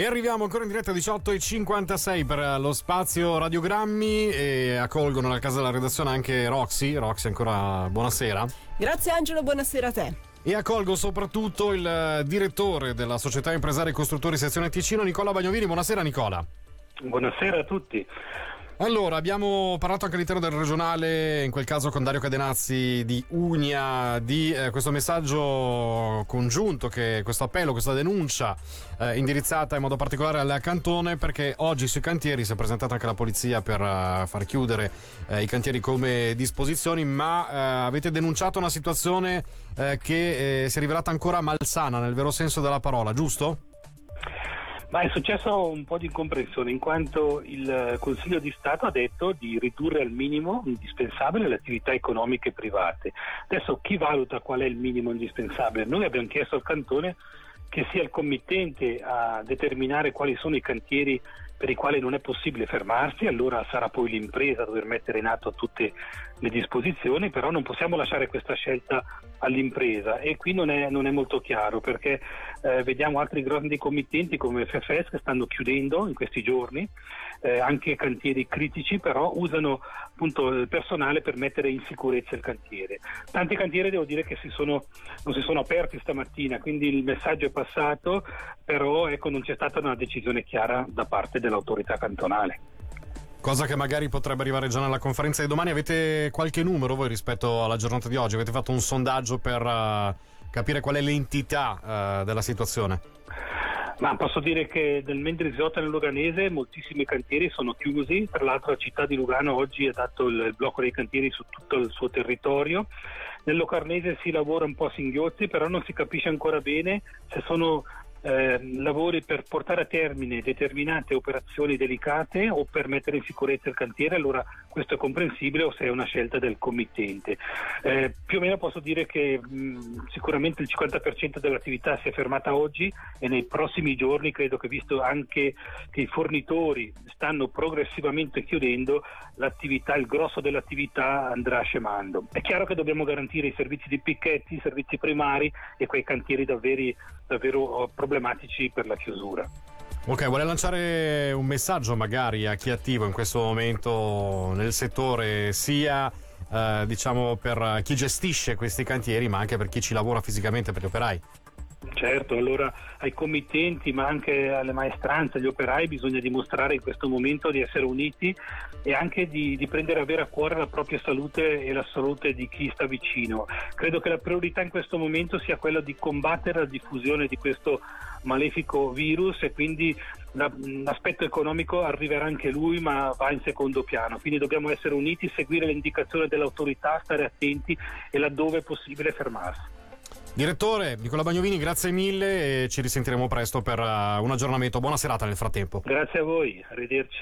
E arriviamo ancora in diretta 18.56 per lo spazio radiogrammi e accolgono nella casa della redazione anche Roxy. Roxy ancora buonasera. Grazie Angelo, buonasera a te. E accolgo soprattutto il direttore della società impresari costruttori sezione Ticino, Nicola Bagnovini. Buonasera Nicola. Buonasera a tutti. Allora, abbiamo parlato anche all'interno del regionale, in quel caso con Dario Cadenazzi di Unia, di eh, questo messaggio congiunto, che, questo appello, questa denuncia eh, indirizzata in modo particolare al cantone, perché oggi sui cantieri si è presentata anche la polizia per uh, far chiudere eh, i cantieri come disposizioni, ma eh, avete denunciato una situazione eh, che si è rivelata ancora malsana nel vero senso della parola, giusto? Ma è successo un po' di incomprensione in quanto il Consiglio di Stato ha detto di ridurre al minimo indispensabile le attività economiche private. Adesso chi valuta qual è il minimo indispensabile? Noi abbiamo chiesto al Cantone che sia il committente a determinare quali sono i cantieri per i quali non è possibile fermarsi, allora sarà poi l'impresa a dover mettere in atto tutte le disposizioni, però non possiamo lasciare questa scelta all'impresa e qui non è, non è molto chiaro perché eh, vediamo altri grandi committenti come FFS che stanno chiudendo in questi giorni, eh, anche cantieri critici però usano appunto il personale per mettere in sicurezza il cantiere. Tanti cantieri devo dire che si sono, non si sono aperti stamattina, quindi il messaggio è passato, però ecco, non c'è stata una decisione chiara da parte del dell'autorità cantonale. Cosa che magari potrebbe arrivare già nella conferenza di domani. Avete qualche numero voi rispetto alla giornata di oggi? Avete fatto un sondaggio per uh, capire qual è l'entità uh, della situazione? Ma posso dire che nel Mendrisiota nel Luganese moltissimi cantieri sono chiusi, tra l'altro la città di Lugano oggi ha dato il blocco dei cantieri su tutto il suo territorio. Nel Locarnese si lavora un po' a singhiozzi, però non si capisce ancora bene se sono eh, lavori per portare a termine determinate operazioni delicate o per mettere in sicurezza il cantiere, allora questo è comprensibile o se è una scelta del committente. Eh, più o meno posso dire che mh, sicuramente il 50% dell'attività si è fermata oggi e nei prossimi giorni credo che visto anche che i fornitori stanno progressivamente chiudendo, l'attività, il grosso dell'attività andrà scemando. È chiaro che dobbiamo garantire i servizi di picchetti, i servizi primari e quei cantieri davvero, davvero problematici per la chiusura. Ok, vuole lanciare un messaggio magari a chi è attivo in questo momento nel settore, sia eh, diciamo per chi gestisce questi cantieri, ma anche per chi ci lavora fisicamente per gli operai? Certo, allora ai committenti ma anche alle maestranze, agli operai bisogna dimostrare in questo momento di essere uniti e anche di, di prendere a vera cuore la propria salute e la salute di chi sta vicino. Credo che la priorità in questo momento sia quella di combattere la diffusione di questo malefico virus e quindi l'aspetto economico arriverà anche lui ma va in secondo piano, quindi dobbiamo essere uniti, seguire le indicazioni dell'autorità, stare attenti e laddove è possibile fermarsi. Direttore Nicola Bagnovini, grazie mille e ci risentiremo presto per uh, un aggiornamento. Buona serata nel frattempo. Grazie a voi, arrivederci.